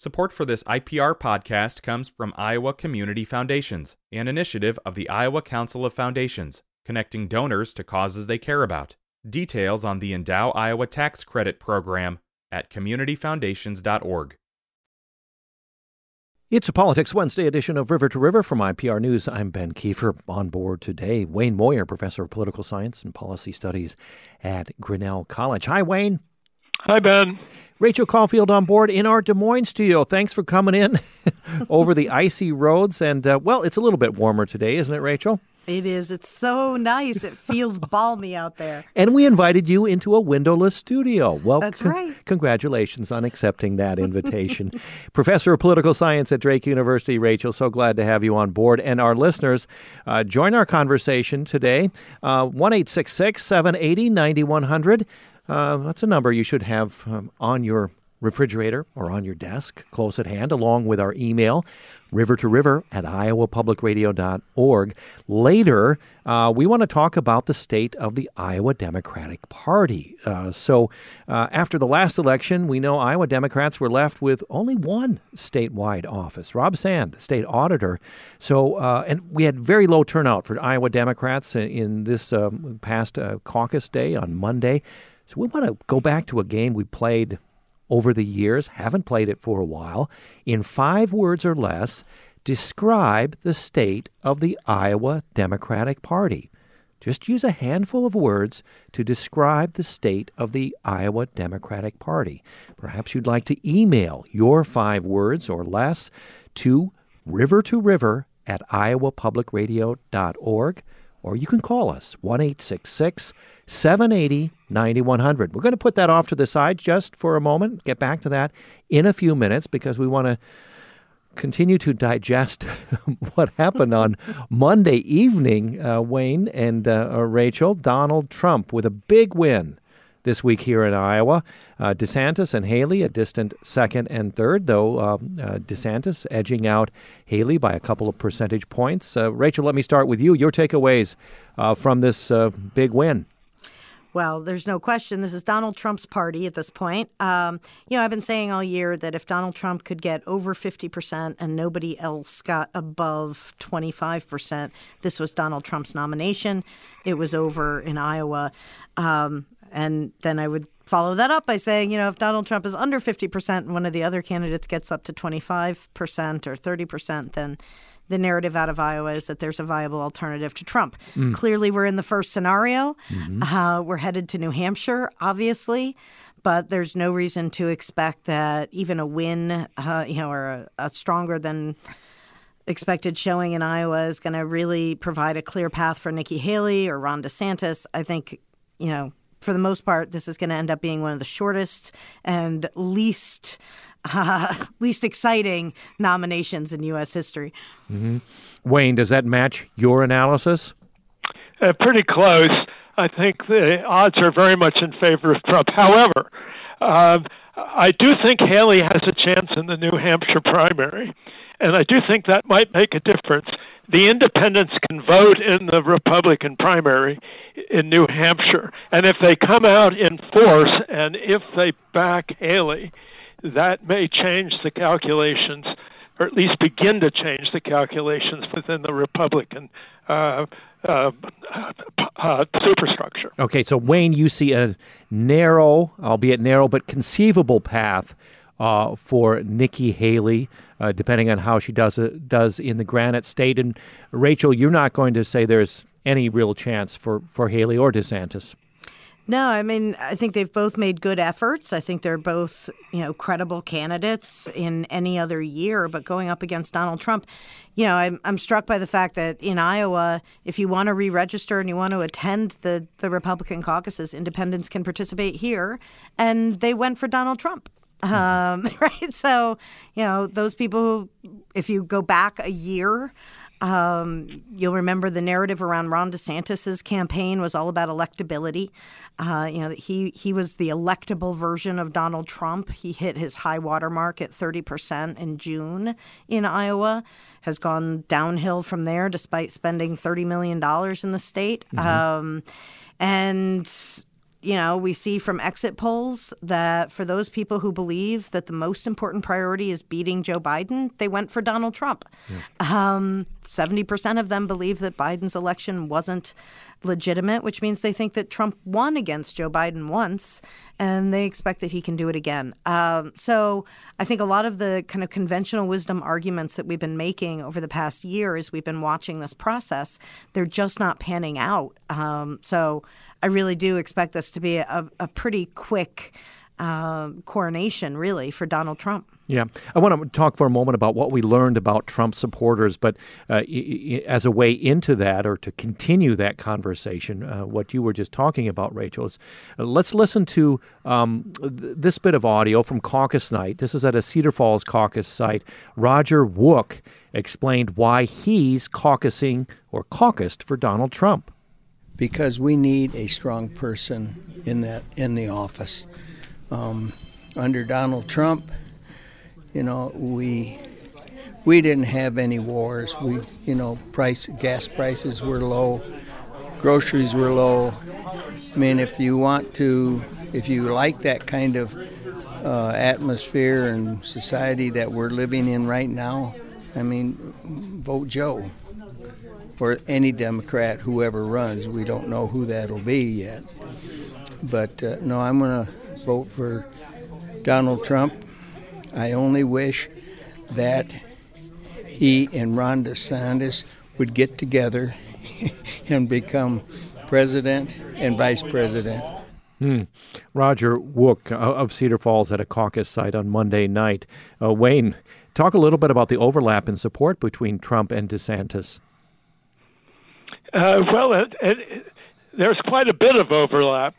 Support for this IPR podcast comes from Iowa Community Foundations, an initiative of the Iowa Council of Foundations, connecting donors to causes they care about. Details on the Endow Iowa Tax Credit Program at communityfoundations.org. It's a Politics Wednesday edition of River to River from IPR News. I'm Ben Kieffer. On board today, Wayne Moyer, professor of political science and policy studies at Grinnell College. Hi, Wayne. Hi, Ben. Rachel Caufield on board in our Des Moines studio. Thanks for coming in over the icy roads. And, uh, well, it's a little bit warmer today, isn't it, Rachel? It is. It's so nice. It feels balmy out there. And we invited you into a windowless studio. Well, that's right. congratulations on accepting that invitation. Professor of Political Science at Drake University, Rachel, so glad to have you on board. And our listeners, uh, join our conversation today. Uh, 1 780 9100. Uh, that's a number you should have um, on your refrigerator or on your desk close at hand, along with our email, river to river at iowapublicradio.org. Later, uh, we want to talk about the state of the Iowa Democratic Party. Uh, so, uh, after the last election, we know Iowa Democrats were left with only one statewide office, Rob Sand, the state auditor. So, uh, and we had very low turnout for Iowa Democrats in this um, past uh, caucus day on Monday. So we want to go back to a game we played over the years, haven't played it for a while. In five words or less, describe the state of the Iowa Democratic Party. Just use a handful of words to describe the state of the Iowa Democratic Party. Perhaps you'd like to email your five words or less to river to river at iowapublicradio.org or you can call us 1 780 9100. We're going to put that off to the side just for a moment, get back to that in a few minutes because we want to continue to digest what happened on Monday evening, uh, Wayne and uh, Rachel. Donald Trump with a big win this week here in Iowa. Uh, DeSantis and Haley a distant second and third, though um, uh, DeSantis edging out Haley by a couple of percentage points. Uh, Rachel, let me start with you. Your takeaways uh, from this uh, big win. Well, there's no question. This is Donald Trump's party at this point. Um, you know, I've been saying all year that if Donald Trump could get over 50% and nobody else got above 25%, this was Donald Trump's nomination. It was over in Iowa. Um, and then I would follow that up by saying, you know, if Donald Trump is under 50% and one of the other candidates gets up to 25% or 30%, then the narrative out of Iowa is that there's a viable alternative to Trump. Mm. Clearly, we're in the first scenario. Mm-hmm. Uh, we're headed to New Hampshire, obviously, but there's no reason to expect that even a win, uh, you know, or a, a stronger than expected showing in Iowa is going to really provide a clear path for Nikki Haley or Ron DeSantis. I think, you know, for the most part, this is going to end up being one of the shortest and least uh, least exciting nominations in U.S. history. Mm-hmm. Wayne, does that match your analysis? Uh, pretty close. I think the odds are very much in favor of Trump. However, uh, I do think Haley has a chance in the New Hampshire primary, and I do think that might make a difference the independents can vote in the Republican primary in New Hampshire. And if they come out in force and if they back Haley, that may change the calculations, or at least begin to change the calculations within the Republican uh, uh, uh, superstructure. Okay, so Wayne, you see a narrow, albeit narrow, but conceivable path uh, for Nikki Haley, uh, depending on how she does it, does in the Granite State. And Rachel, you're not going to say there's any real chance for, for Haley or DeSantis. No, I mean, I think they've both made good efforts. I think they're both, you know, credible candidates in any other year. But going up against Donald Trump, you know, I'm, I'm struck by the fact that in Iowa, if you want to re register and you want to attend the, the Republican caucuses, independents can participate here. And they went for Donald Trump. Um, right. So, you know, those people who, if you go back a year, um, you'll remember the narrative around Ron DeSantis's campaign was all about electability. Uh, you know, he he was the electable version of Donald Trump. He hit his high water mark at 30% in June in Iowa, has gone downhill from there despite spending $30 million in the state. Mm-hmm. Um, and you know, we see from exit polls that for those people who believe that the most important priority is beating Joe Biden, they went for Donald Trump. Yeah. Um, 70% of them believe that Biden's election wasn't legitimate, which means they think that Trump won against Joe Biden once and they expect that he can do it again. Um, so I think a lot of the kind of conventional wisdom arguments that we've been making over the past year as we've been watching this process, they're just not panning out. Um, so I really do expect this to be a, a pretty quick uh, coronation, really, for Donald Trump. Yeah, I want to talk for a moment about what we learned about Trump supporters, but uh, as a way into that or to continue that conversation, uh, what you were just talking about, Rachel, is uh, let's listen to um, th- this bit of audio from caucus night. This is at a Cedar Falls caucus site. Roger Wook explained why he's caucusing or caucused for Donald Trump. Because we need a strong person in that in the office. Um, under Donald Trump, you know, we we didn't have any wars. We, you know, price gas prices were low, groceries were low. I mean, if you want to, if you like that kind of uh, atmosphere and society that we're living in right now, I mean, vote Joe or any Democrat, whoever runs. We don't know who that'll be yet. But uh, no, I'm going to vote for Donald Trump I only wish that he and Ron DeSantis would get together and become president and vice president. Hmm. Roger Wook of Cedar Falls at a caucus site on Monday night. Uh, Wayne, talk a little bit about the overlap in support between Trump and DeSantis. Uh, well, it, it, there's quite a bit of overlap,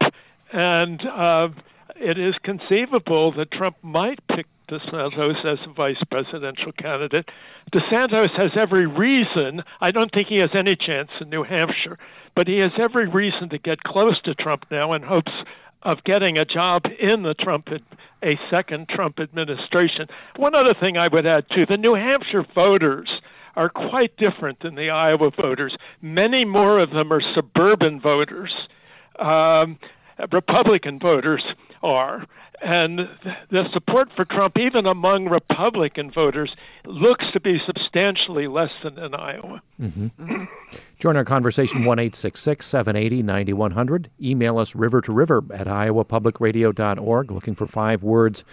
and uh, it is conceivable that Trump might pick DeSantis as a vice presidential candidate. DeSantis has every reason, I don't think he has any chance in New Hampshire, but he has every reason to get close to Trump now in hopes of getting a job in the Trump a second Trump administration. One other thing I would add too, the New Hampshire voters are quite different than the Iowa voters. Many more of them are suburban voters. Um, Republican voters are. And the support for Trump, even among Republican voters, looks to be substantially less than in Iowa. Mm-hmm. Join our conversation 1 780 9100. Email us river to river at iowapublicradio.org, looking for five words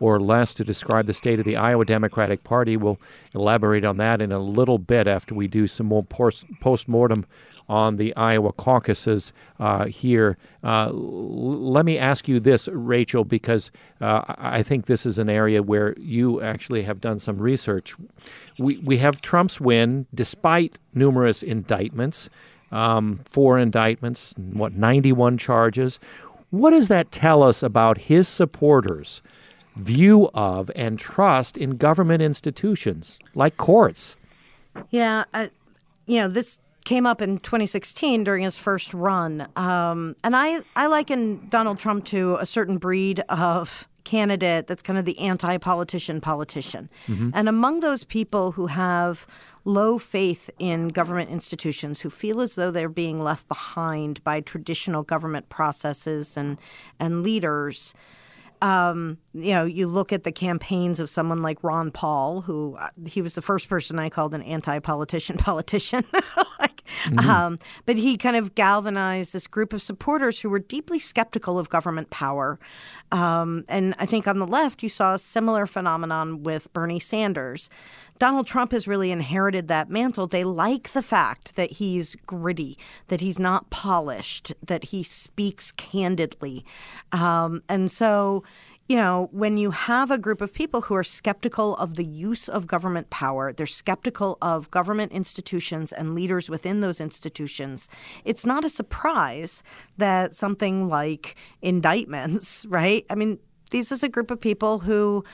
or less to describe the state of the Iowa Democratic Party. We'll elaborate on that in a little bit after we do some more post mortem on the Iowa caucuses uh, here. Uh, l- let me ask you this, Rachel, because uh, I think this is an area where you actually have done some research. We, we have Trump's win despite numerous indictments, um, four indictments, what, 91 charges. What does that tell us about his supporters' view of and trust in government institutions like courts? Yeah, you know, this came up in 2016 during his first run. Um, and I, I liken Donald Trump to a certain breed of candidate that's kind of the anti politician politician. Mm-hmm. And among those people who have low faith in government institutions, who feel as though they're being left behind by traditional government processes and, and leaders, um, you know, you look at the campaigns of someone like Ron Paul, who uh, he was the first person I called an anti-politician politician. like, mm-hmm. um, but he kind of galvanized this group of supporters who were deeply skeptical of government power. Um, and I think on the left, you saw a similar phenomenon with Bernie Sanders. Donald Trump has really inherited that mantle. They like the fact that he's gritty, that he's not polished, that he speaks candidly. Um, and so, you know, when you have a group of people who are skeptical of the use of government power, they're skeptical of government institutions and leaders within those institutions, it's not a surprise that something like indictments, right? I mean, this is a group of people who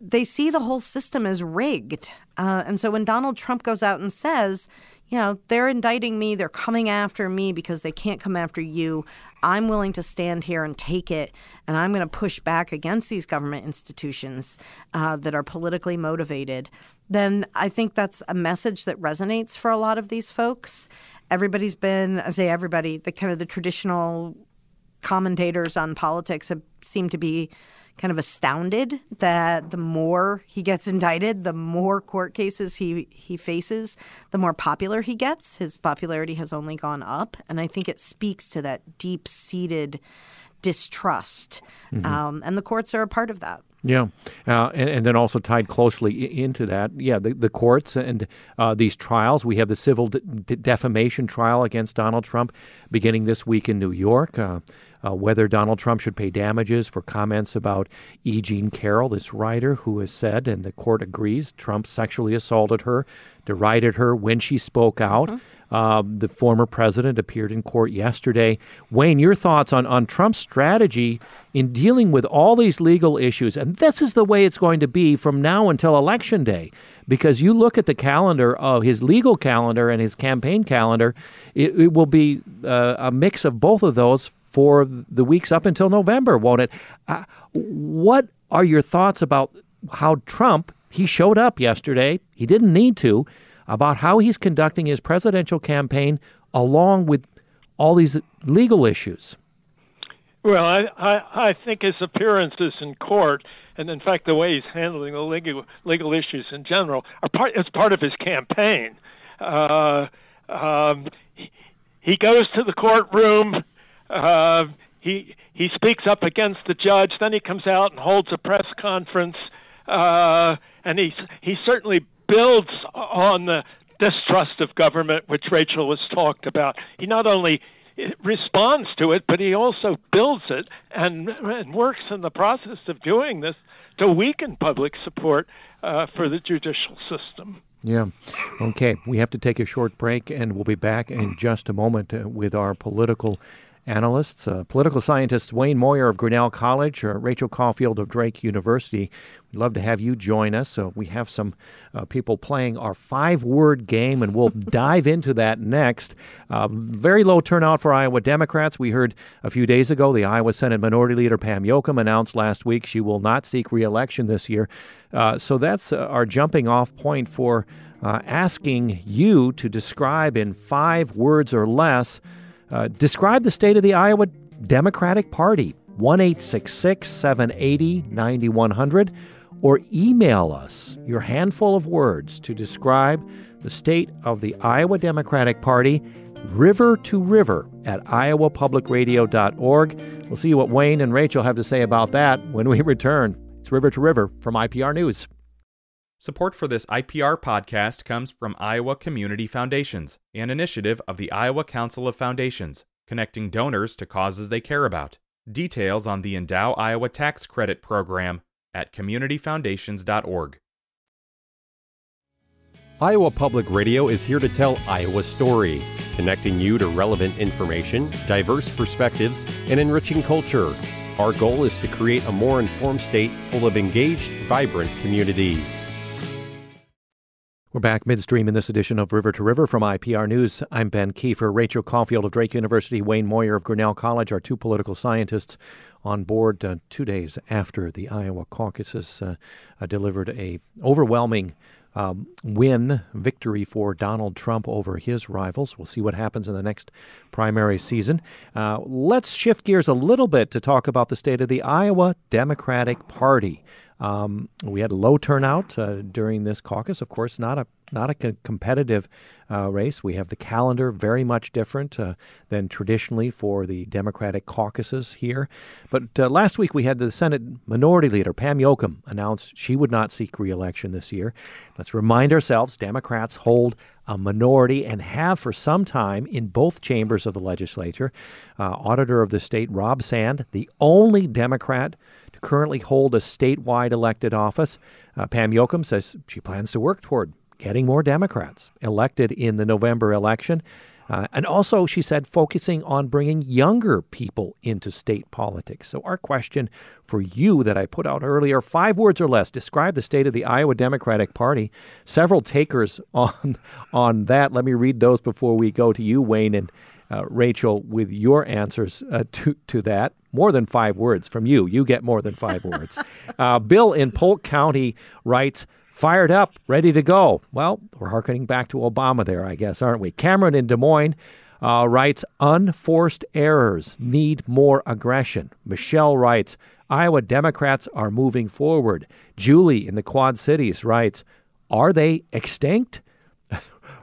they see the whole system as rigged. Uh, and so when Donald Trump goes out and says, you know, they're indicting me, they're coming after me because they can't come after you. I'm willing to stand here and take it, and I'm going to push back against these government institutions uh, that are politically motivated. Then I think that's a message that resonates for a lot of these folks. Everybody's been, I say everybody, the kind of the traditional commentators on politics have, seem to be kind of astounded that the more he gets indicted, the more court cases he, he faces, the more popular he gets. His popularity has only gone up. And I think it speaks to that deep seated distrust. Mm-hmm. Um, and the courts are a part of that. Yeah, uh, and, and, then also tied closely into that, yeah, the, the courts and uh, these trials. We have the civil de- defamation trial against Donald Trump beginning this week in New York. Uh, uh, whether Donald Trump should pay damages for comments about E. Jean Carroll, this writer who has said, and the court agrees, Trump sexually assaulted her, derided her when she spoke out. Mm-hmm. Uh, the former president appeared in court yesterday. Wayne, your thoughts on, on Trump's strategy in dealing with all these legal issues. And this is the way it's going to be from now until Election Day. Because you look at the calendar of his legal calendar and his campaign calendar, it, it will be uh, a mix of both of those for the weeks up until November, won't it? Uh, what are your thoughts about how Trump, he showed up yesterday, he didn't need to, about how he's conducting his presidential campaign along with all these legal issues? Well, I, I, I think his appearances in court, and in fact the way he's handling the legal legal issues in general, are part is part of his campaign. Uh, um, he goes to the courtroom uh, he he speaks up against the judge. Then he comes out and holds a press conference, uh, and he he certainly builds on the distrust of government, which Rachel has talked about. He not only responds to it, but he also builds it and, and works in the process of doing this to weaken public support uh, for the judicial system. Yeah. Okay. We have to take a short break, and we'll be back in just a moment uh, with our political analysts, uh, political scientists Wayne Moyer of Grinnell College, or Rachel Caufield of Drake University. We'd love to have you join us. So we have some uh, people playing our five-word game, and we'll dive into that next. Uh, very low turnout for Iowa Democrats. We heard a few days ago the Iowa Senate Minority Leader Pam Jochum announced last week she will not seek reelection this year. Uh, so that's uh, our jumping-off point for uh, asking you to describe in five words or less uh, describe the state of the Iowa Democratic Party, 1 780 9100, or email us your handful of words to describe the state of the Iowa Democratic Party, river to river at iowapublicradio.org. We'll see what Wayne and Rachel have to say about that when we return. It's River to River from IPR News. Support for this IPR podcast comes from Iowa Community Foundations, an initiative of the Iowa Council of Foundations, connecting donors to causes they care about. Details on the Endow Iowa Tax Credit Program at communityfoundations.org. Iowa Public Radio is here to tell Iowa's story, connecting you to relevant information, diverse perspectives, and enriching culture. Our goal is to create a more informed state full of engaged, vibrant communities. We're back midstream in this edition of River to River from IPR News. I'm Ben Kieffer. Rachel Caufield of Drake University, Wayne Moyer of Grinnell College, our two political scientists on board uh, two days after the Iowa caucuses uh, uh, delivered a overwhelming um, win, victory for Donald Trump over his rivals. We'll see what happens in the next primary season. Uh, let's shift gears a little bit to talk about the state of the Iowa Democratic Party. Um, we had low turnout uh, during this caucus. Of course, not a not a co- competitive uh, race. We have the calendar very much different uh, than traditionally for the Democratic caucuses here. But uh, last week we had the Senate Minority Leader Pam Jochum announce she would not seek reelection this year. Let's remind ourselves: Democrats hold a minority and have for some time in both chambers of the legislature. Uh, Auditor of the state Rob Sand, the only Democrat to currently hold a statewide elected office. Uh, Pam Jochum says she plans to work toward getting more Democrats elected in the November election. Uh, and also, she said, focusing on bringing younger people into state politics. So, our question for you that I put out earlier five words or less describe the state of the Iowa Democratic Party. Several takers on, on that. Let me read those before we go to you, Wayne and uh, Rachel, with your answers uh, to, to that more than five words from you. You get more than five words. Uh, Bill in Polk County writes, fired up, ready to go. Well, we're harkening back to Obama there, I guess, aren't we? Cameron in Des Moines, uh, writes Unforced errors need more aggression. Michelle writes Iowa Democrats are moving forward. Julie in the Quad Cities writes Are they extinct?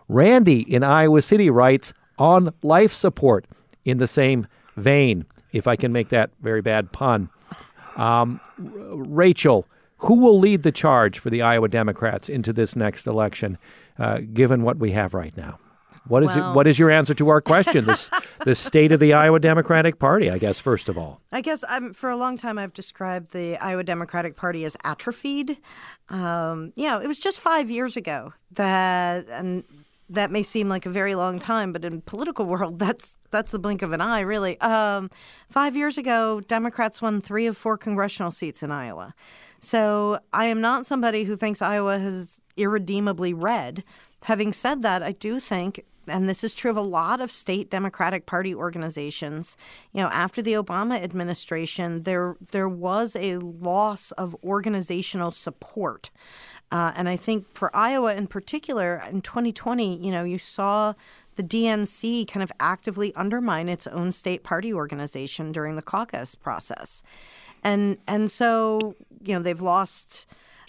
Randy in Iowa City writes On life support in the same vein, if I can make that very bad pun. Um, Rachel, who will lead the charge for the Iowa Democrats into this next election, uh, given what we have right now? What is Well- it, what is your answer to our question? This the state of the Iowa Democratic Party, I guess. First of all, I guess I'm, for a long time I've described the Iowa Democratic Party as atrophied. Um, you know, it was just five years ago that, and that may seem like a very long time, but in political world, that's that's the blink of an eye, really. Um, five years ago, Democrats won three of four congressional seats in Iowa. So I am not somebody who thinks Iowa has irredeemably red. Having said that, I do think and this is true of a lot of state Democratic Party organizations. You know, after the Obama administration, there there was a loss of organizational support, uh, and I think for Iowa in particular, in 2020, you know, you saw the DNC kind of actively undermine its own state party organization during the caucus process, and and so you know they've lost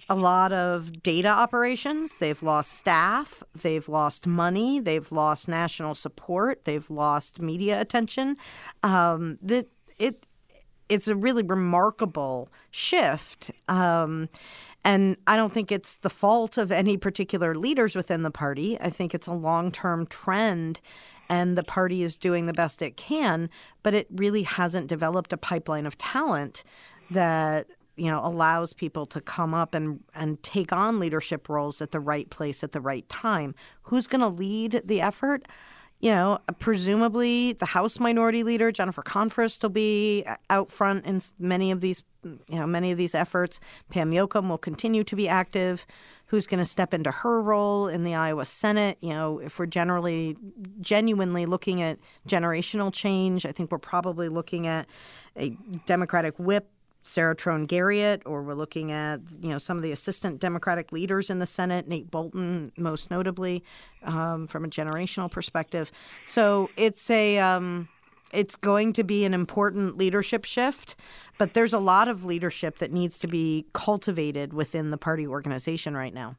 a lot of data operations. They've lost staff. They've lost money. They've lost national support. They've lost media attention. Um, that it it's a really remarkable shift. Um, and I don't think it's the fault of any particular leaders within the party. I think it's a long term trend, and the party is doing the best it can, but it really hasn't developed a pipeline of talent that you know allows people to come up and and take on leadership roles at the right place at the right time. Who's going to lead the effort? You know presumably the house minority leader jennifer Konfrst will be out front in many of these you know many of these efforts. Pam Jochum will continue to be active who's going to step into her role in the iowa senate you know if we're generally genuinely looking at generational change i think we're probably looking at a democratic whip Sarah Trone Garriott, or we're looking at you know some of the assistant Democratic leaders in the Senate, Nate Boulton, most notably, um, from a generational perspective. So it's a um, it's going to be an important leadership shift, but there's a lot of leadership that needs to be cultivated within the party organization right now.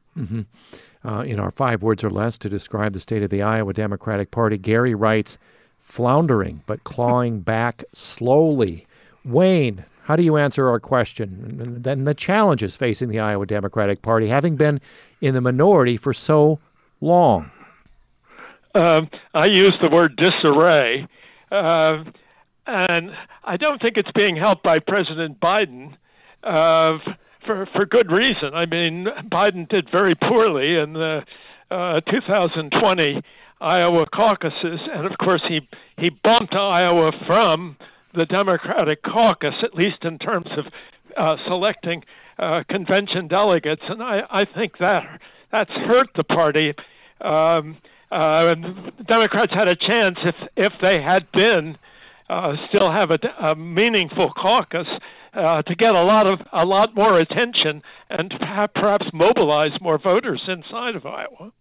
uh, in our five words or less to describe the state of the Iowa Democratic Party, Gary writes, floundering but clawing back slowly. Wayne, how do you answer our question? And then the challenges facing the Iowa Democratic Party, having been in the minority for so long. um, I use the word disarray, uh, and I don't think it's being helped by President Biden uh, for for good reason. I mean, Biden did very poorly in the uh, 2020 Iowa caucuses, and of course he he bumped Iowa from the Democratic caucus, at least in terms of uh, selecting uh, convention delegates, and I, I think that that's hurt the party. Um, uh, and Democrats had a chance if if they had been uh, still have a, a meaningful caucus uh, to get a lot of a lot more attention and perhaps mobilize more voters inside of Iowa.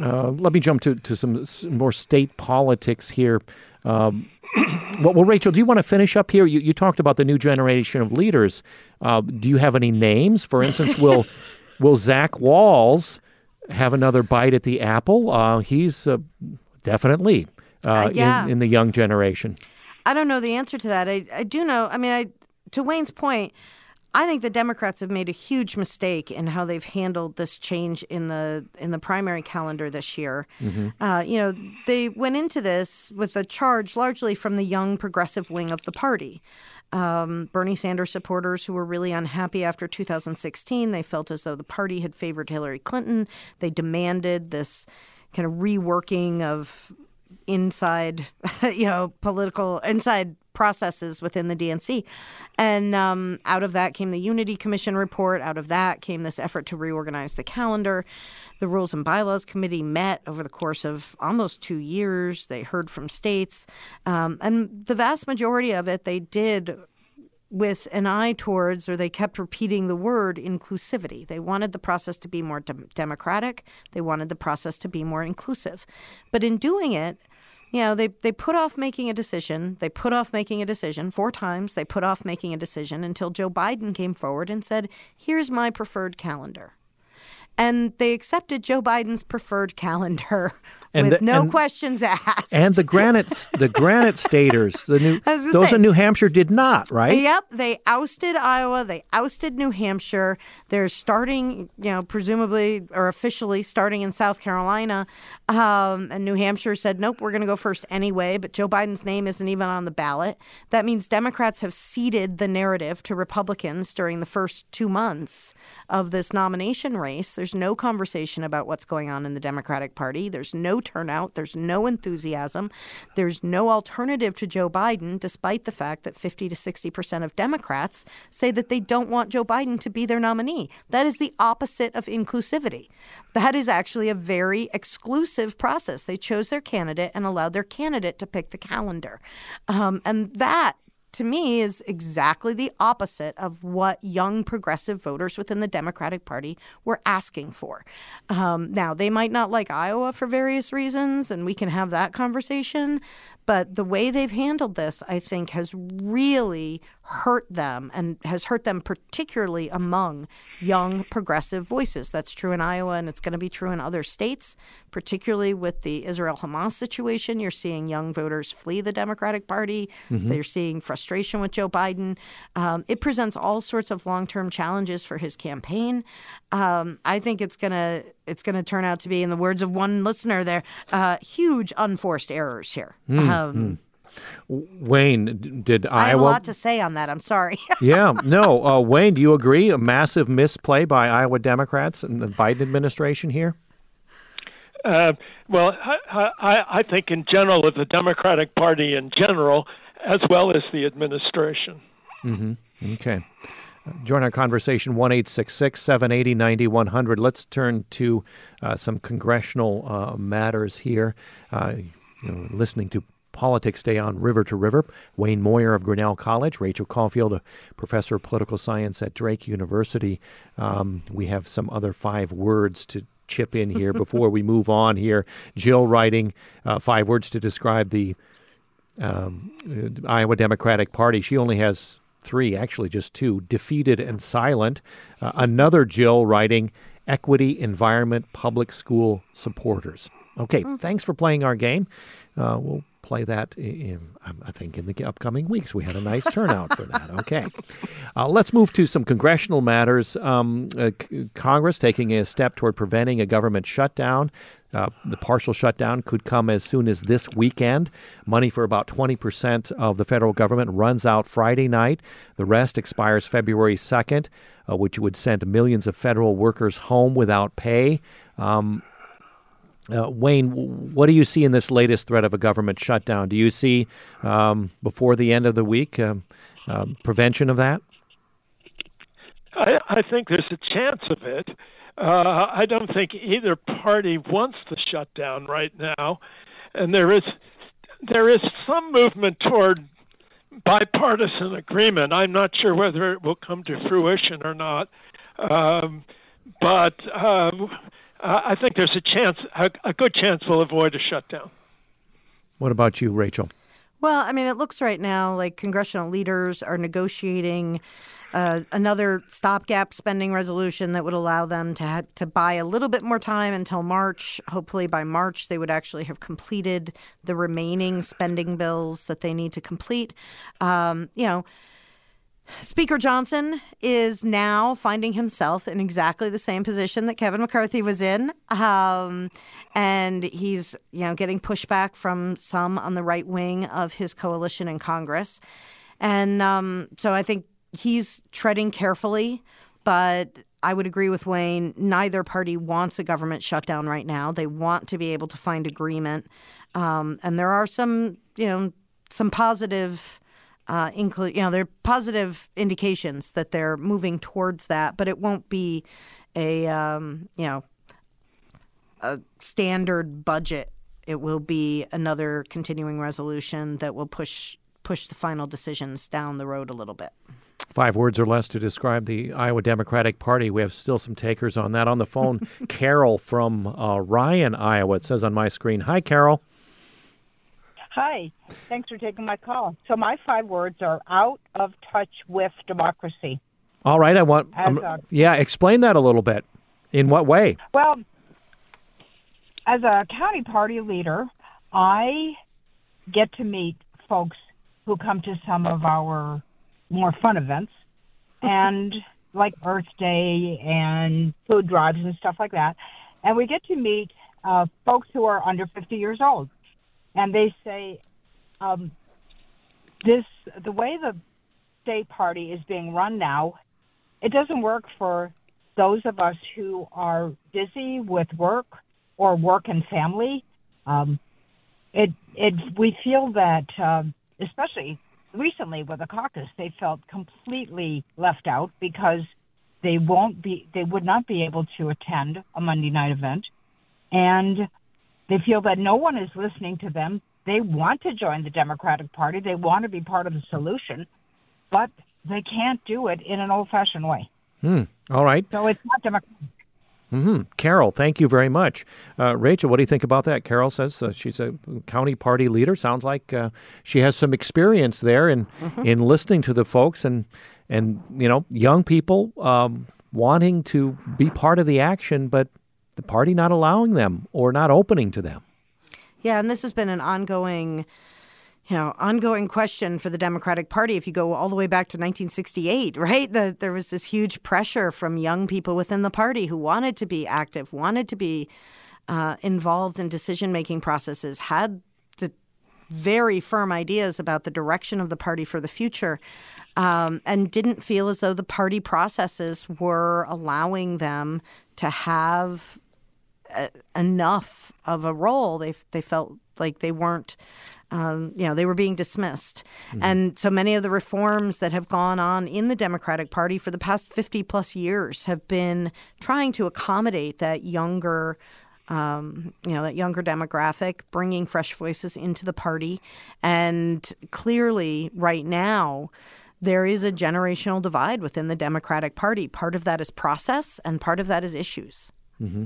Uh, let me jump to, to some more state politics here. Um, well, well, Rachel, do you want to finish up here? You, you talked about the new generation of leaders. Uh, do you have any names? For instance, will will Zach Wahls have another bite at the apple? Uh, he's uh, definitely uh, Uh, yeah. in, in the young generation. I don't know the answer to that. I, I do know. I mean, I to Wayne's point, I think the Democrats have made a huge mistake in how they've handled this change in the in the primary calendar this year. Uh, you know, they went into this with a charge largely from the young progressive wing of the party. Um, Bernie Sanders supporters who were really unhappy after 2016, they felt as though the party had favored Hillary Clinton. They demanded this kind of reworking of inside, you know, political inside processes within the DNC. And um, out of that came the Unity Commission report. Out of that came this effort to reorganize the calendar. The Rules and Bylaws Committee met over the course of almost two years. They heard from states. Um, and the vast majority of it they did with an eye towards, or they kept repeating the word inclusivity. They wanted the process to be more dem- democratic. They wanted the process to be more inclusive. But in doing it, you know, they, they put off making a decision. They put off making a decision four times. They put off making a decision until Joe Biden came forward and said, Here's my preferred calendar. And they accepted Joe Biden's preferred calendar And with the- no and- questions asked. And the granite, the granite staters, the new I was gonna those say- in New Hampshire did not, right? Yep, they ousted Iowa. They ousted New Hampshire. They're starting, you know, presumably or officially starting in South Carolina. Um, and New Hampshire said, nope, we're going to go first anyway. But Joe Biden's name isn't even on the ballot. That means Democrats have ceded the narrative to Republicans during the first two months of this nomination race. There's no conversation about what's going on in the Democratic Party. There's no turnout. There's no enthusiasm. There's no alternative to Joe Biden, despite the fact that 50 to 60 percent of Democrats say that they don't want Joe Biden to be their nominee. That is the opposite of inclusivity. That is actually a very exclusive process. They chose their candidate and allowed their candidate to pick the calendar. Um, and that to me is exactly the opposite of what young progressive voters within the Democratic Party were asking for. Um, now, they might not like Iowa for various reasons, and we can have that conversation. But the way they've handled this, I think, has really hurt them and has hurt them particularly among young progressive voices. That's true in Iowa, and it's going to be true in other states, particularly with the Israel Hamas situation. You're seeing young voters flee the Democratic Party. They're seeing frustration with Joe Biden. Um, it presents all sorts of long term challenges for his campaign. Um, I think it's gonna it's gonna turn out to be, in the words of one listener, there uh, huge unforced errors here. um, Wayne, did I have Iowa? a lot to say on that. I'm sorry. yeah, no. Uh, Wayne, do you agree? A massive misplay by Iowa Democrats and the Biden administration here. Uh, well, I, I, I think in general of the Democratic Party in general, as well as the administration. Okay. Join our conversation one eight six six seven eighty ninety one hundred. Let's turn to uh, some congressional uh, matters here. Uh, you know, listening to Politics Day on River to River. Wayne Moyer of Grinnell College, Rachel Caufield, a professor of political science at Drake University. Um, we have some other five words to chip in here before we move on here. Jill writing uh, five words to describe the um, uh, Iowa Democratic Party. She only has three, actually just two, defeated and silent. Uh, another Jill writing equity, environment, public school supporters. Okay, thanks for playing our game. Uh, we'll play that, in, in, I think, in the upcoming weeks. We had a nice turnout for that. Okay. Uh, let's move to some congressional matters. Um, uh, C- Congress taking a step toward preventing a government shutdown. Uh, the partial shutdown could come as soon as this weekend. Money for about 20% of the federal government runs out Friday night. The rest expires February 2nd, uh, which would send millions of federal workers home without pay. Um, uh, Wayne, what do you see in this latest threat of a government shutdown? Do you see um, before the end of the week um, um, prevention of that? I, I think there's a chance of it. Uh, I don't think either party wants the shutdown right now, and there is there is some movement toward bipartisan agreement. I'm not sure whether it will come to fruition or not, um, but um, I I think there's a chance, a, a good chance, we'll avoid a shutdown. What about you, Rachel? Well, I mean, it looks right now like congressional leaders are negotiating uh, another stopgap spending resolution that would allow them to ha- to buy a little bit more time until March. Hopefully, by March, they would actually have completed the remaining spending bills that they need to complete. Um, you know. Speaker Johnson is now finding himself in exactly the same position that Kevin McCarthy was in, um, and he's you know getting pushback from some on the right wing of his coalition in Congress, and um, so I think he's treading carefully, but. I would agree with Wayne. Neither party wants a government shutdown right now. They want to be able to find agreement, um, and there are some, you know, some positive uh, include you know there are positive indications that they're moving towards that, but it won't be a um, you know a standard budget. It will be another continuing resolution that will push push the final decisions down the road a little bit. Five words or less to describe the Iowa Democratic Party. We have still some takers on that. On the phone, Carol from uh, Ryan, Iowa. It says on my screen. Hi, Carol. Hi. Thanks for taking my call. So my five words are out of touch with democracy. All right, I want. Um, a, yeah, explain that a little bit. In what way? Well, as a county party leader, I get to meet folks who come to some of our more fun events and like birthday and food drives and stuff like that. And we get to meet uh, folks who are under 50 years old. And they say, um, this, the way the state party is being run now, it doesn't work for those of us who are busy with work or work and family. Um, it, it, we feel that, um, especially recently with the caucus, they felt completely left out because they won't be, they would not be able to attend a Monday night event, and they feel that no one is listening to them. They want to join the Democratic Party. They want to be part of the solution, but they can't do it in an old-fashioned way. Hmm. All right. So it's not democratic. Mm-hmm. Carol, thank you very much. Uh, Rachel, what do you think about that? Carol says uh, she's a county party leader. Sounds like uh, she has some experience there in mm-hmm. in listening to the folks and and you know young people um, wanting to be part of the action, but the party not allowing them or not opening to them. Yeah, and this has been an ongoing you know, ongoing question for the Democratic Party. If you go all the way back to 1968, right, the, there was this huge pressure from young people within the party who wanted to be active, wanted to be uh, involved in decision making processes, had the very firm ideas about the direction of the party for the future, um, and didn't feel as though the party processes were allowing them to have a, uh, enough of a role. They they felt like they weren't um, you know, they were being dismissed. Mm-hmm. And so many of the reforms that have gone on in the Democratic Party for the past 50 plus years have been trying to accommodate that younger. Um, you know that younger demographic, bringing fresh voices into the party, and clearly, right now, there is a generational divide within the Democratic Party. Part of that is process, and part of that is issues. Mm-hmm.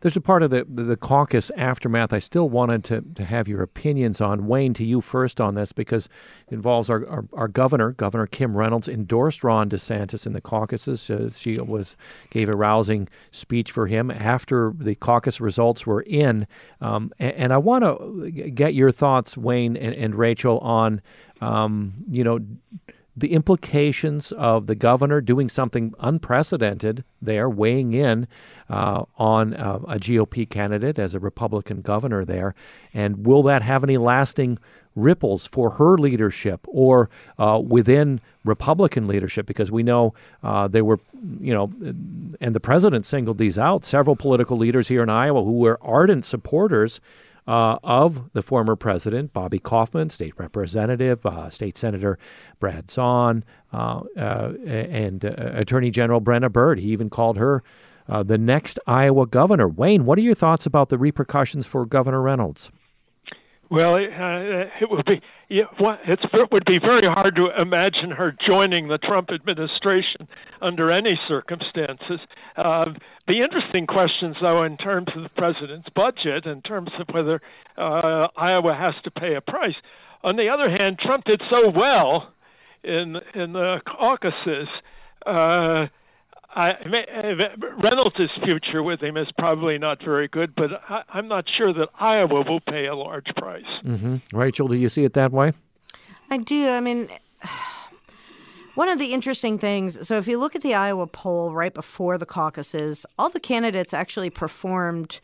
There's a part of the, the caucus aftermath I still wanted to, to have your opinions on. Wayne, to you first on this because it involves our, our, our governor, Governor Kim Reynolds, endorsed Ron DeSantis in the caucuses. Uh, she was gave a rousing speech for him after the caucus results were in. Um, and, and, I want to get your thoughts, Wayne and, and Rachel, on um, you know the implications of the governor doing something unprecedented there, weighing in uh, on uh, a GOP candidate as a Republican governor there, and will that have any lasting ripples for her leadership or uh, within Republican leadership? Because we know uh, there were, you know, and the president singled these out, several political leaders here in Iowa who were ardent supporters uh, of the former president, Bobby Kaufman, state representative, uh, state senator Brad Zaun, uh, uh and uh, Attorney General Brenna Bird. He even called her the next Iowa governor. Wayne, what are your thoughts about the repercussions for Governor Reynolds? Well, it, uh, it would be well, it would be very hard to imagine her joining the Trump administration under any circumstances. Uh, the interesting questions, though, in terms of the president's budget, in terms of whether uh, Iowa has to pay a price. On the other hand, Trump did so well in in the caucuses. Uh, I, Reynolds' future with him is probably not very good, but I, am not sure that Iowa will pay a large price. Mm-hmm. Rachel, do you see it that way? I do. I mean, one of the interesting things so if you look at the Iowa poll right before the caucuses, all the candidates actually performed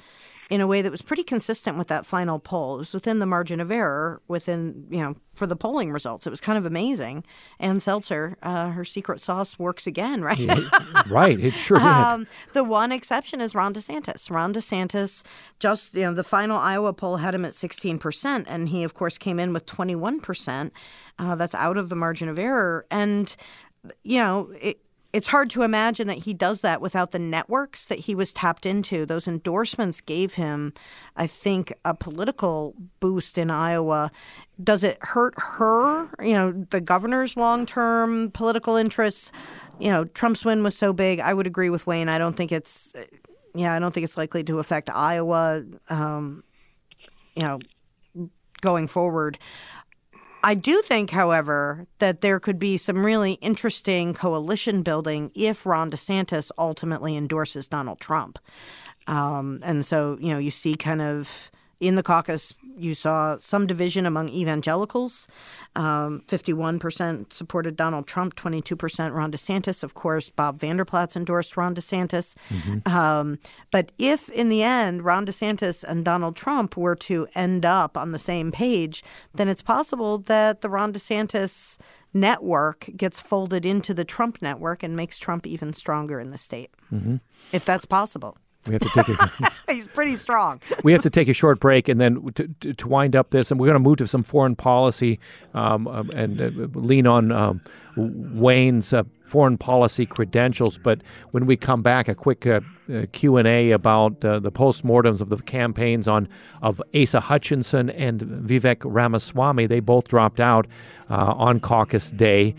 in a way that was pretty consistent with that final poll. It was within the margin of error within, you know, for the polling results. It was kind of amazing. And Selzer, uh, her secret sauce works again, right? right, it sure did. Um, the one exception is Ron DeSantis. Ron DeSantis, just, you know, the final Iowa poll had him at 16%, and he, of course, came in with 21%. Uh, that's out of the margin of error. And, you know, it, it's hard to imagine that he does that without the networks that he was tapped into. Those endorsements gave him, I think, a political boost in Iowa. Does it hurt her, you know, the governor's long term political interests? You know, Trump's win was so big. I would agree with Wayne. I don't think it's, yeah, I don't think it's likely to affect Iowa. Um, you know, going forward. I do think, however, that there could be some really interesting coalition building if Ron DeSantis ultimately endorses Donald Trump. Um, and so, you know, you see kind of in the caucus, you saw some division among evangelicals. Um, 51% supported Donald Trump, 22% Ron DeSantis. Of course, Bob Vander Plaats endorsed Ron DeSantis. Mm-hmm. Um, but if in the end Ron DeSantis and Donald Trump were to end up on the same page, then it's possible that the Ron DeSantis network gets folded into the Trump network and makes Trump even stronger in the state, mm-hmm. if that's possible. We have to take a. He's pretty strong. we have to take a short break, and then to, to, wind up this, and we're going to move to some foreign policy um, um, and uh, lean on um, Wayne's uh, foreign policy credentials. But when we come back, a quick uh Q and A about uh, the postmortems of the campaigns on of Asa Hutchinson and Vivek Ramaswamy. They both dropped out uh, on caucus day.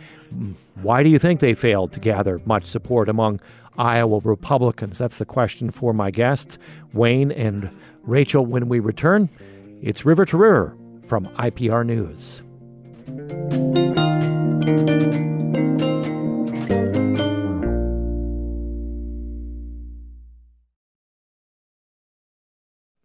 Why do you think they failed to gather much support among Iowa Republicans? That's the question for my guests, Wayne and Rachel. When we return, it's River to River from IPR News.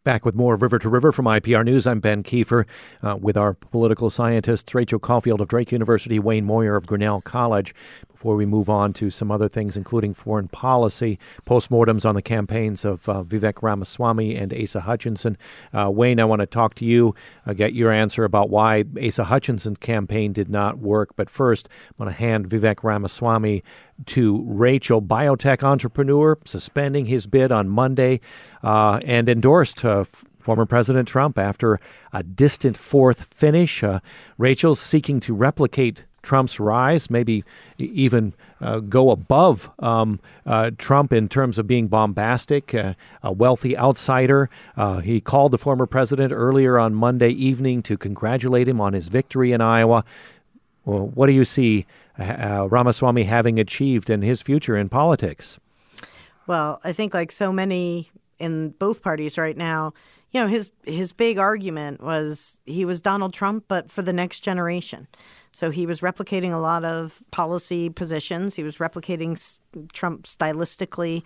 Back with more River to River from IPR News. I'm Ben Kieffer uh, with our political scientists Rachel Caufield of Drake University, Wayne Moyer of Grinnell College before we move on to some other things, including foreign policy, postmortems on the campaigns of uh, Vivek Ramaswamy and Asa Hutchinson. Uh, Wayne, I want to talk to you, uh, get your answer about why Asa Hutchinson's campaign did not work. But first, I'm going to hand Vivek Ramaswamy to Rachel, biotech entrepreneur, suspending his bid on Monday uh, and endorsed uh, former President Trump after a distant fourth finish. Uh, Rachel seeking to replicate Trump's rise, maybe even uh, go above um, uh, Trump in terms of being bombastic, uh, a wealthy outsider. Uh, he called the former president earlier on Monday evening to congratulate him on his victory in Iowa. Well, what do you see uh, Ramaswamy having achieved in his future in politics? Well, I think, like so many in both parties right now, you know, his his big argument was he was Donald Trump, but for the next generation. So he was replicating a lot of policy positions. He was replicating Trump stylistically.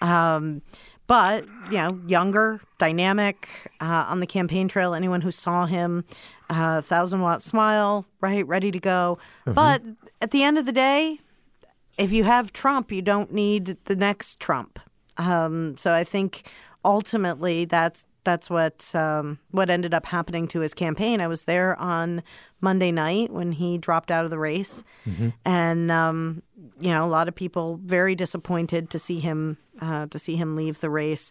Um, but you know, younger, dynamic uh, on the campaign trail. Anyone who saw him, uh, thousand watt smile, right, ready to go. Mm-hmm. But at the end of the day, if you have Trump, you don't need the next Trump. Um, so I think ultimately that's that's what um, what ended up happening to his campaign. I was there on Monday night when he dropped out of the race, mm-hmm. and um, you know a lot of people very disappointed to see him uh, to see him leave the race,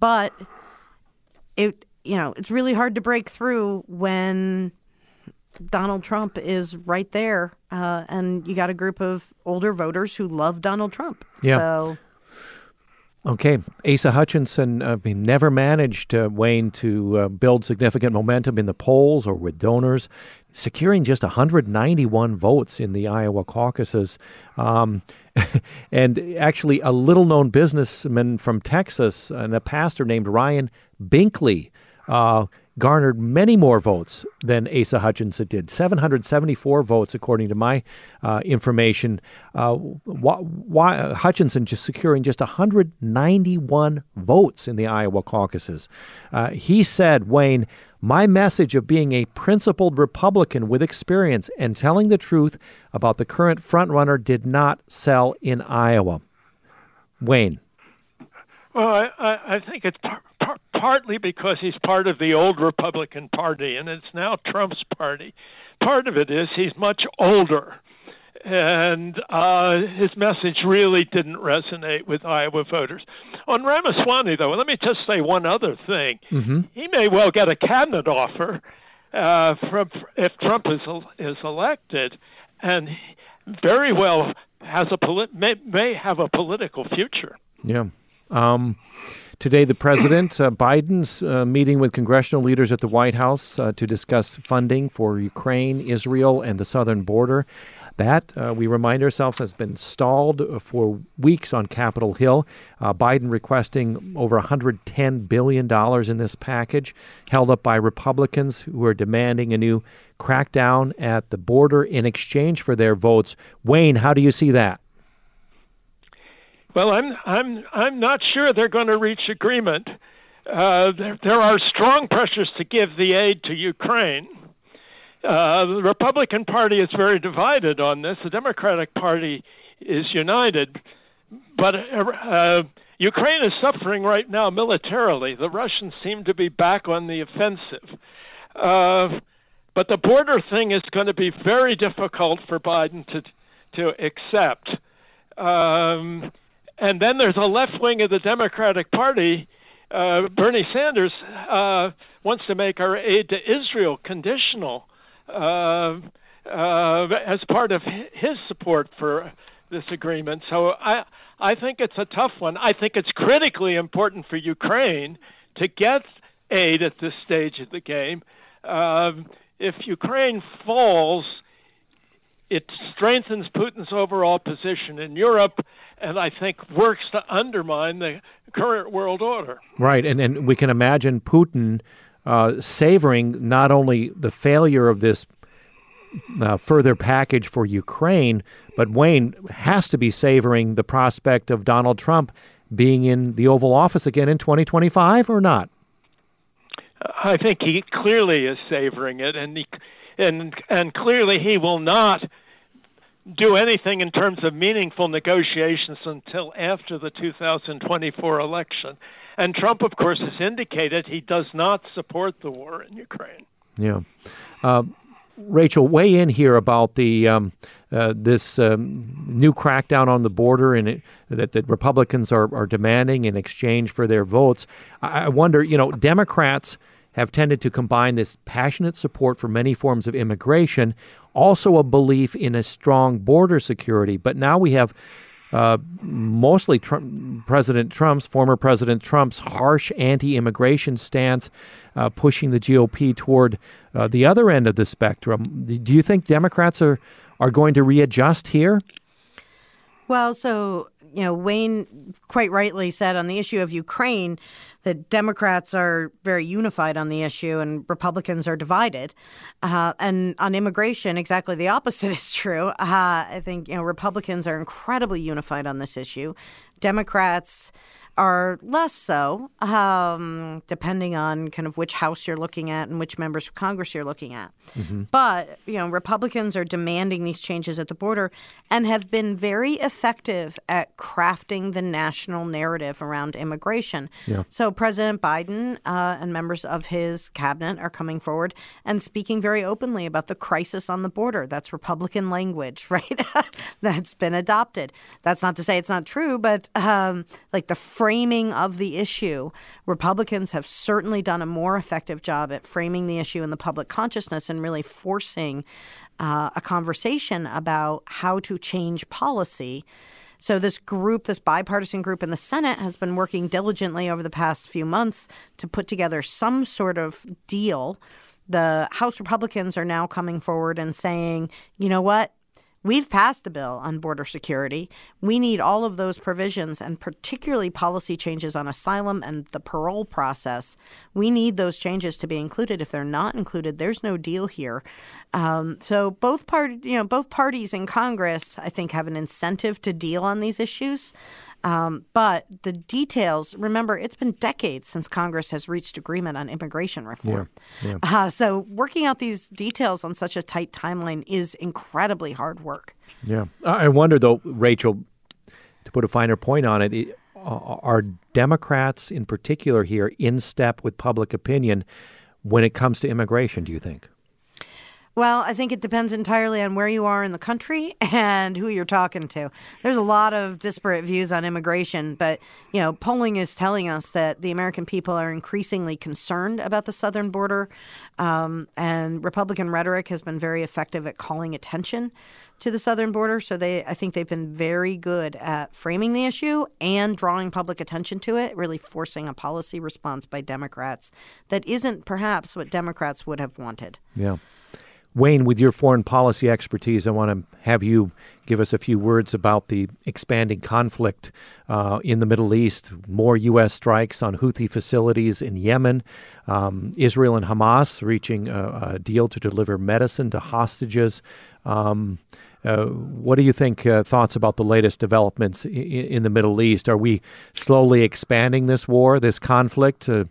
but it you know it's really hard to break through when Donald Trump is right there, uh, and you got a group of older voters who love Donald Trump. Yeah. So Okay, Asa Hutchinson uh, never managed, uh, Wayne, to uh, build significant momentum in the polls or with donors, securing just 191 votes in the Iowa caucuses. Um, and actually, a little known businessman from Texas and a pastor named Ryan Binkley uh, garnered many more votes than Asa Hutchinson did 774 votes, according to my uh, information. Uh, why, why, Hutchinson just securing just 191 votes in the Iowa caucuses. Uh, he said, Wayne, my message of being a principled Republican with experience and telling the truth about the current frontrunner did not sell in Iowa. Wayne. Well, I, I think it's par- par- partly because he's part of the old Republican Party, and it's now Trump's party. Part of it is he's much older, and uh, his message really didn't resonate with Iowa voters. On Ramaswamy, though, let me just say one other thing. Mm-hmm. He may well get a cabinet offer uh, from if Trump is is elected, and very well has a polit- may, may have a political future. Yeah. Um, today, the president, uh, Biden's uh, meeting with congressional leaders at the White House uh, to discuss funding for Ukraine, Israel, and the southern border. That, uh, we remind ourselves, has been stalled for weeks on Capitol Hill. Uh, Biden requesting over $110 billion in this package, held up by Republicans who are demanding a new crackdown at the border in exchange for their votes. Wayne, how do you see that? Well, I'm I'm I'm not sure they're going to reach agreement. Uh, there, there are strong pressures to give the aid to Ukraine. Uh, the Republican Party is very divided on this. The Democratic Party is united, but uh, Ukraine is suffering right now militarily. The Russians seem to be back on the offensive. Uh, but the border thing is going to be very difficult for Biden to to accept. Um, and then there's a left wing of the Democratic Party. Uh, Bernie Sanders uh, wants to make our aid to Israel conditional uh, uh as part of his support for this agreement. So I I think it's a tough one. I think it's critically important for Ukraine to get aid at this stage of the game. Um, if Ukraine falls, it strengthens Putin's overall position in Europe and I think works to undermine the current world order. Right, and, and we can imagine Putin uh, savoring not only the failure of this uh, further package for Ukraine, but Wayne has to be savoring the prospect of Donald Trump being in the Oval Office again in 2025 or not? I think he clearly is savoring it, and he, and and clearly he will not do anything in terms of meaningful negotiations until after the 2024 election. And Trump, of course, has indicated he does not support the war in Ukraine. Yeah. Uh, Rachel, weigh in here about the um, uh, this um, new crackdown on the border and it, that, that Republicans are, are demanding in exchange for their votes. I, I wonder, you know, Democrats have tended to combine this passionate support for many forms of immigration, also a belief in a strong border security. But now we have uh, mostly President Trump's, former President Trump's harsh anti immigration stance, uh, pushing the GOP toward uh, the other end of the spectrum. Do you think Democrats are, are going to readjust here? Well, so, you know, Wayne quite rightly said on the issue of Ukraine that Democrats are very unified on the issue and Republicans are divided. Uh, and on immigration, exactly the opposite is true. Uh, I think you know Republicans are incredibly unified on this issue. Democrats are less so, um, depending on kind of which house you're looking at and which members of Congress you're looking at. Mm-hmm. But, you know, Republicans are demanding these changes at the border and have been very effective at crafting the national narrative around immigration. Yeah. So President Biden uh, and members of his cabinet are coming forward and speaking very openly about the crisis on the border. That's Republican language, right? That's been adopted. That's not to say it's not true, but um, like the framing of the issue, Republicans have certainly done a more effective job at framing the issue in the public consciousness and really forcing uh, a conversation about how to change policy. So, this group, this bipartisan group in the Senate, has been working diligently over the past few months to put together some sort of deal. The House Republicans are now coming forward and saying, you know what? We've passed a bill on border security. We need all of those provisions and particularly policy changes on asylum and the parole process. We need those changes to be included. If they're not included, there's no deal here. Um, so both part, you know, both parties in Congress, I think, have an incentive to deal on these issues. Um, but the details, remember, it's been decades since Congress has reached agreement on immigration reform. Yeah, yeah. Uh, so working out these details on such a tight timeline is incredibly hard work. Yeah. I wonder, though, Rachel, to put a finer point on it, are Democrats in particular here in step with public opinion when it comes to immigration, do you think? Well, I think it depends entirely on where you are in the country and who you're talking to. There's a lot of disparate views on immigration, but you know, polling is telling us that the American people are increasingly concerned about the southern border, um, and Republican rhetoric has been very effective at calling attention to the southern border. So they, I think, they've been very good at framing the issue and drawing public attention to it, really forcing a policy response by Democrats that isn't perhaps what Democrats would have wanted. Yeah. Wayne, with your foreign policy expertise, I want to have you give us a few words about the expanding conflict uh, in the Middle East. More U.S. strikes on Houthi facilities in Yemen. Um, Israel and Hamas reaching a, a, deal to deliver medicine to hostages. Um, uh, what do you think? Uh, thoughts about the latest developments in, in, the Middle East? Are we slowly expanding this war, this conflict? Uh,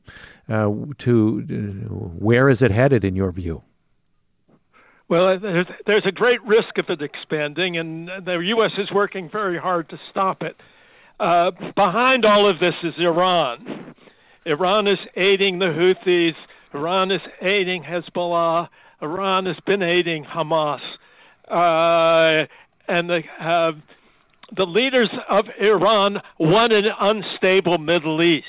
uh to uh, where is it headed, in your view? Well, there's, there's a great risk of it expanding, and the U.S. is working very hard to stop it. Uh, behind all of this is Iran. Iran is aiding the Houthis. Iran is aiding Hezbollah. Iran has been aiding Hamas. Uh, and the, uh, the leaders of Iran want an unstable Middle East,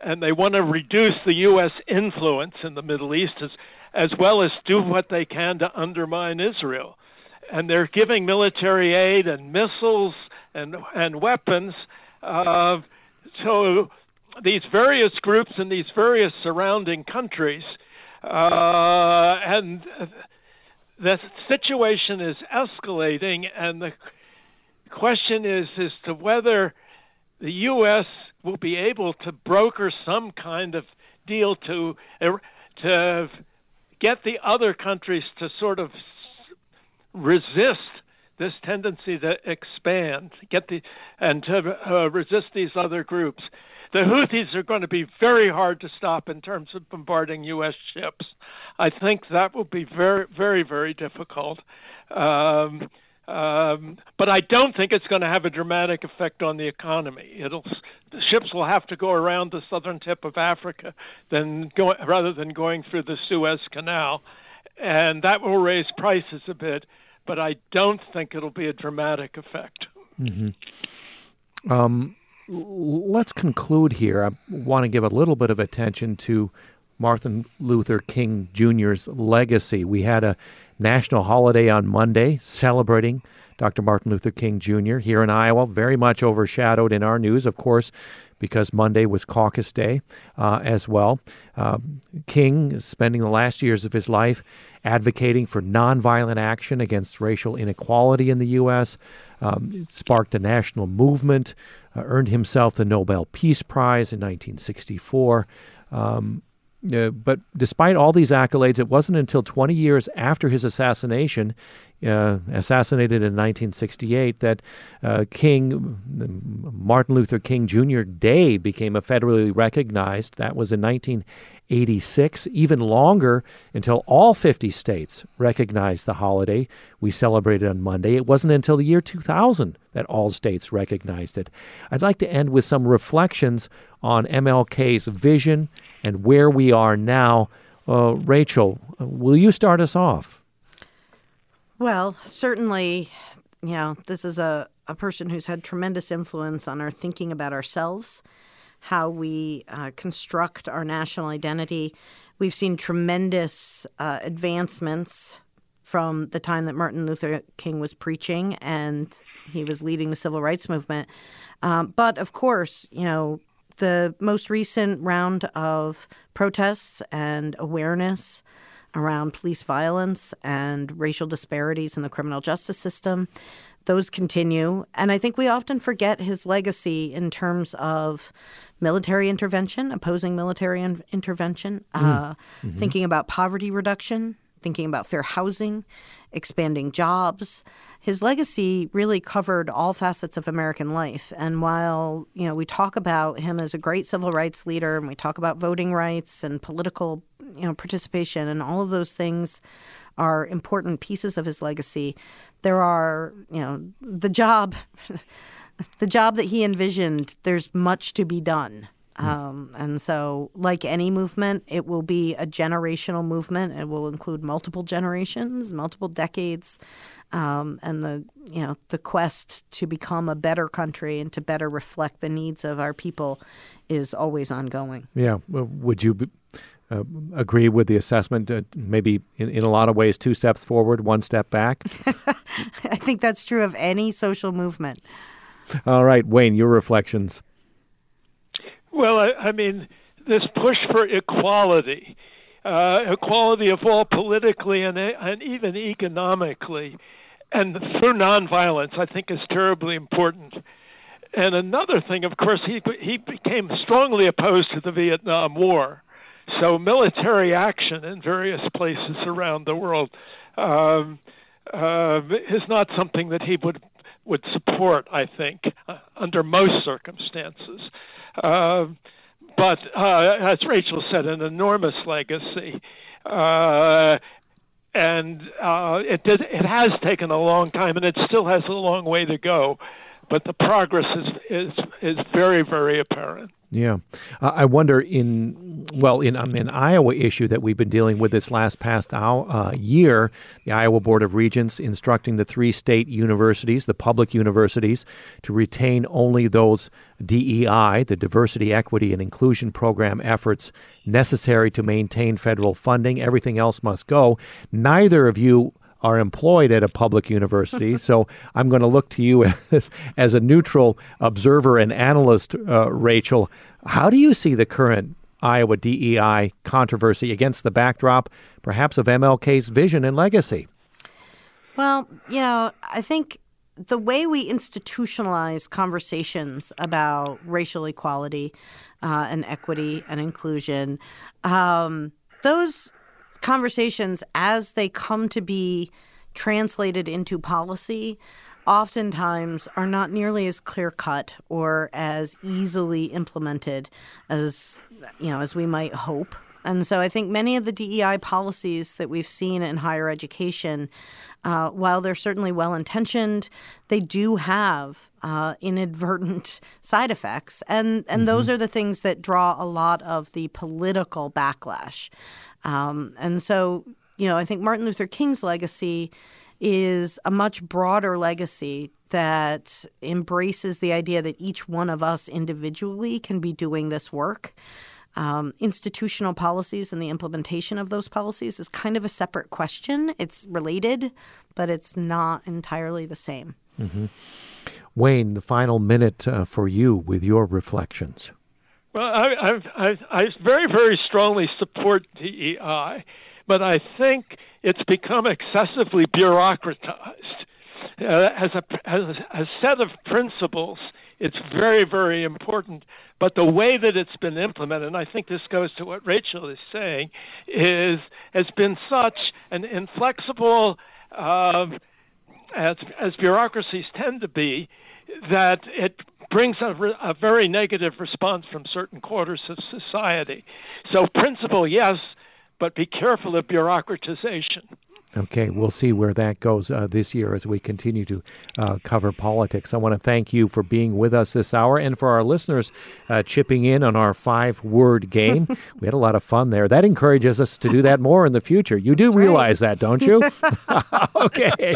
and they want to reduce the U.S. influence in the Middle East as as well as do what they can to undermine Israel. And they're giving military aid and missiles and and weapons. Uh, so these various groups in these various surrounding countries, uh, and the situation is escalating. And the question is as to whether the U.S. will be able to broker some kind of deal to to get the other countries to sort of resist this tendency to expand, get the and to uh, resist these other groups. The Houthis are going to be very hard to stop in terms of bombarding U.S. ships. I think that will be very, very, very difficult. Um, um, but I don't think it's going to have a dramatic effect on the economy. It'll the ships will have to go around the southern tip of Africa go, rather than going through the Suez Canal, and that will raise prices a bit. But I don't think it'll be a dramatic effect. Mm-hmm. Um, let's conclude here. I want to give a little bit of attention to Martin Luther King Jr.'s legacy. We had a national holiday on Monday celebrating Dr. Martin Luther King Jr. here in Iowa, very much overshadowed in our news, of course, because Monday was caucus day uh, as well. Uh, King spending the last years of his life advocating for nonviolent action against racial inequality in the U.S. Um, sparked a national movement, uh, earned himself the Nobel Peace Prize in 1964. Um, uh, but despite all these accolades, it wasn't until 20 years after his assassination, uh, assassinated in 1968, that uh, King, Martin Luther King Jr. Day became a federally recognized. That was in 1986. Even longer until all 50 states recognized the holiday we celebrated on Monday. It wasn't until the year 2000 that all states recognized it. I'd like to end with some reflections on MLK's vision and where we are now. Uh, Rachel, will you start us off? Well, certainly, you know, this is a, a person who's had tremendous influence on our thinking about ourselves, how we uh, construct our national identity. We've seen tremendous uh, advancements from the time that Martin Luther King was preaching and he was leading the civil rights movement. Um, but of course, you know, the most recent round of protests and awareness around police violence and racial disparities in the criminal justice system. Those continue. And I think we often forget his legacy in terms of military intervention, opposing military in- intervention, mm. uh, mm-hmm. thinking about poverty reduction, thinking about fair housing, expanding jobs. His legacy really covered all facets of American life. And while, you know, we talk about him as a great civil rights leader and we talk about voting rights and political, you know, participation and all of those things are important pieces of his legacy, there are, you know, the job the job that he envisioned, there's much to be done. Um, and so, like any movement, it will be a generational movement. It will include multiple generations, multiple decades, um, and the you know the quest to become a better country and to better reflect the needs of our people is always ongoing. Yeah, well, would you? Be, uh, agree with the assessment? Uh, maybe in, in a lot of ways, two steps forward, one step back. I think that's true of any social movement. All right, Wayne, your reflections. Well, I, I mean, this push for equality uh, equality of all politically and, and even economically, and through nonviolence, I think is terribly important. And another thing, of course, he he became strongly opposed to the Vietnam War, so military action in various places around the world um, uh, is not something that he would would support. I think uh, under most circumstances. Uh, but as Rachel said, an enormous legacy. Uh, and uh, it did, it has taken a long time, and it still has a long way to go. But the progress is is is very very apparent. Yeah, I wonder in well in um, an Iowa issue that we've been dealing with this last past uh, year, the Iowa Board of Regents instructing the three state universities, the public universities, to retain only those DEI, the diversity, equity, and inclusion program efforts necessary to maintain federal funding. Everything else must go. Neither of you are employed at a public university. so I'm going to look to you as, as a neutral observer and analyst, uh, Rachel. How do you see the current Iowa DEI controversy against the backdrop, perhaps, of MLK's vision and legacy? Well, you know, I think the way we institutionalize conversations about racial equality uh, and equity and inclusion, um, those conversations as they come to be translated into policy oftentimes are not nearly as clear cut or as easily implemented as you know as we might hope and so I think many of the DEI policies that we've seen in higher education, uh, while they're certainly well intentioned, they do have uh, inadvertent side effects. And, and mm-hmm. those are the things that draw a lot of the political backlash. Um, and so, you know, I think Martin Luther King's legacy is a much broader legacy that embraces the idea that each one of us individually can be doing this work. Um, institutional policies and the implementation of those policies is kind of a separate question. It's related, but it's not entirely the same. Mm-hmm. Wayne, the final minute uh, for you with your reflections. Well, I, I, I, very, very strongly support DEI, but I think it's become excessively bureaucratized. Uh, as, a, as a set of principles, it's very, very important. But the way that it's been implemented, and I think this goes to what Rachel is saying, is has been such an inflexible, uh, as as bureaucracies tend to be, that it brings a, re- a very negative response from certain quarters of society. So, principle, yes, but be careful of bureaucratization. Okay, we'll see where that goes uh, this year as we continue to uh, cover politics. I want to thank you for being with us this hour and for our listeners uh, chipping in on our five word game. we had a lot of fun there. That encourages us to do that more in the future. You do That's realize right. that, don't you? okay.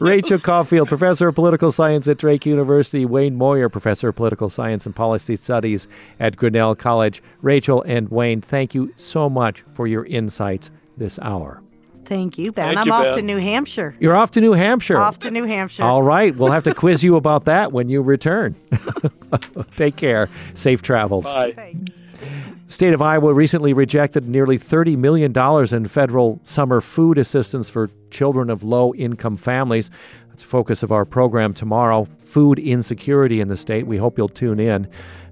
Rachel Caufield, Professor of Political Science at Drake University, Wayne Moyer, Professor of Political Science and Policy Studies at Grinnell College. Rachel and Wayne, thank you so much for your insights this hour. Thank you, Ben. Thank I'm you, off ben. to New Hampshire. You're off to New Hampshire. Off to New Hampshire. All right. We'll have to quiz you about that when you return. Take care. Safe travels. Bye. Thanks. State of Iowa recently rejected nearly $30 million in federal summer food assistance for children of low income families. That's the focus of our program tomorrow food insecurity in the state. We hope you'll tune in.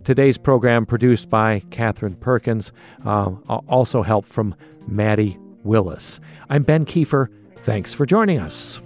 Today's program produced by Catherine Perkins, uh, also help from Maddie Willis. I'm Ben Kieffer. Thanks for joining us.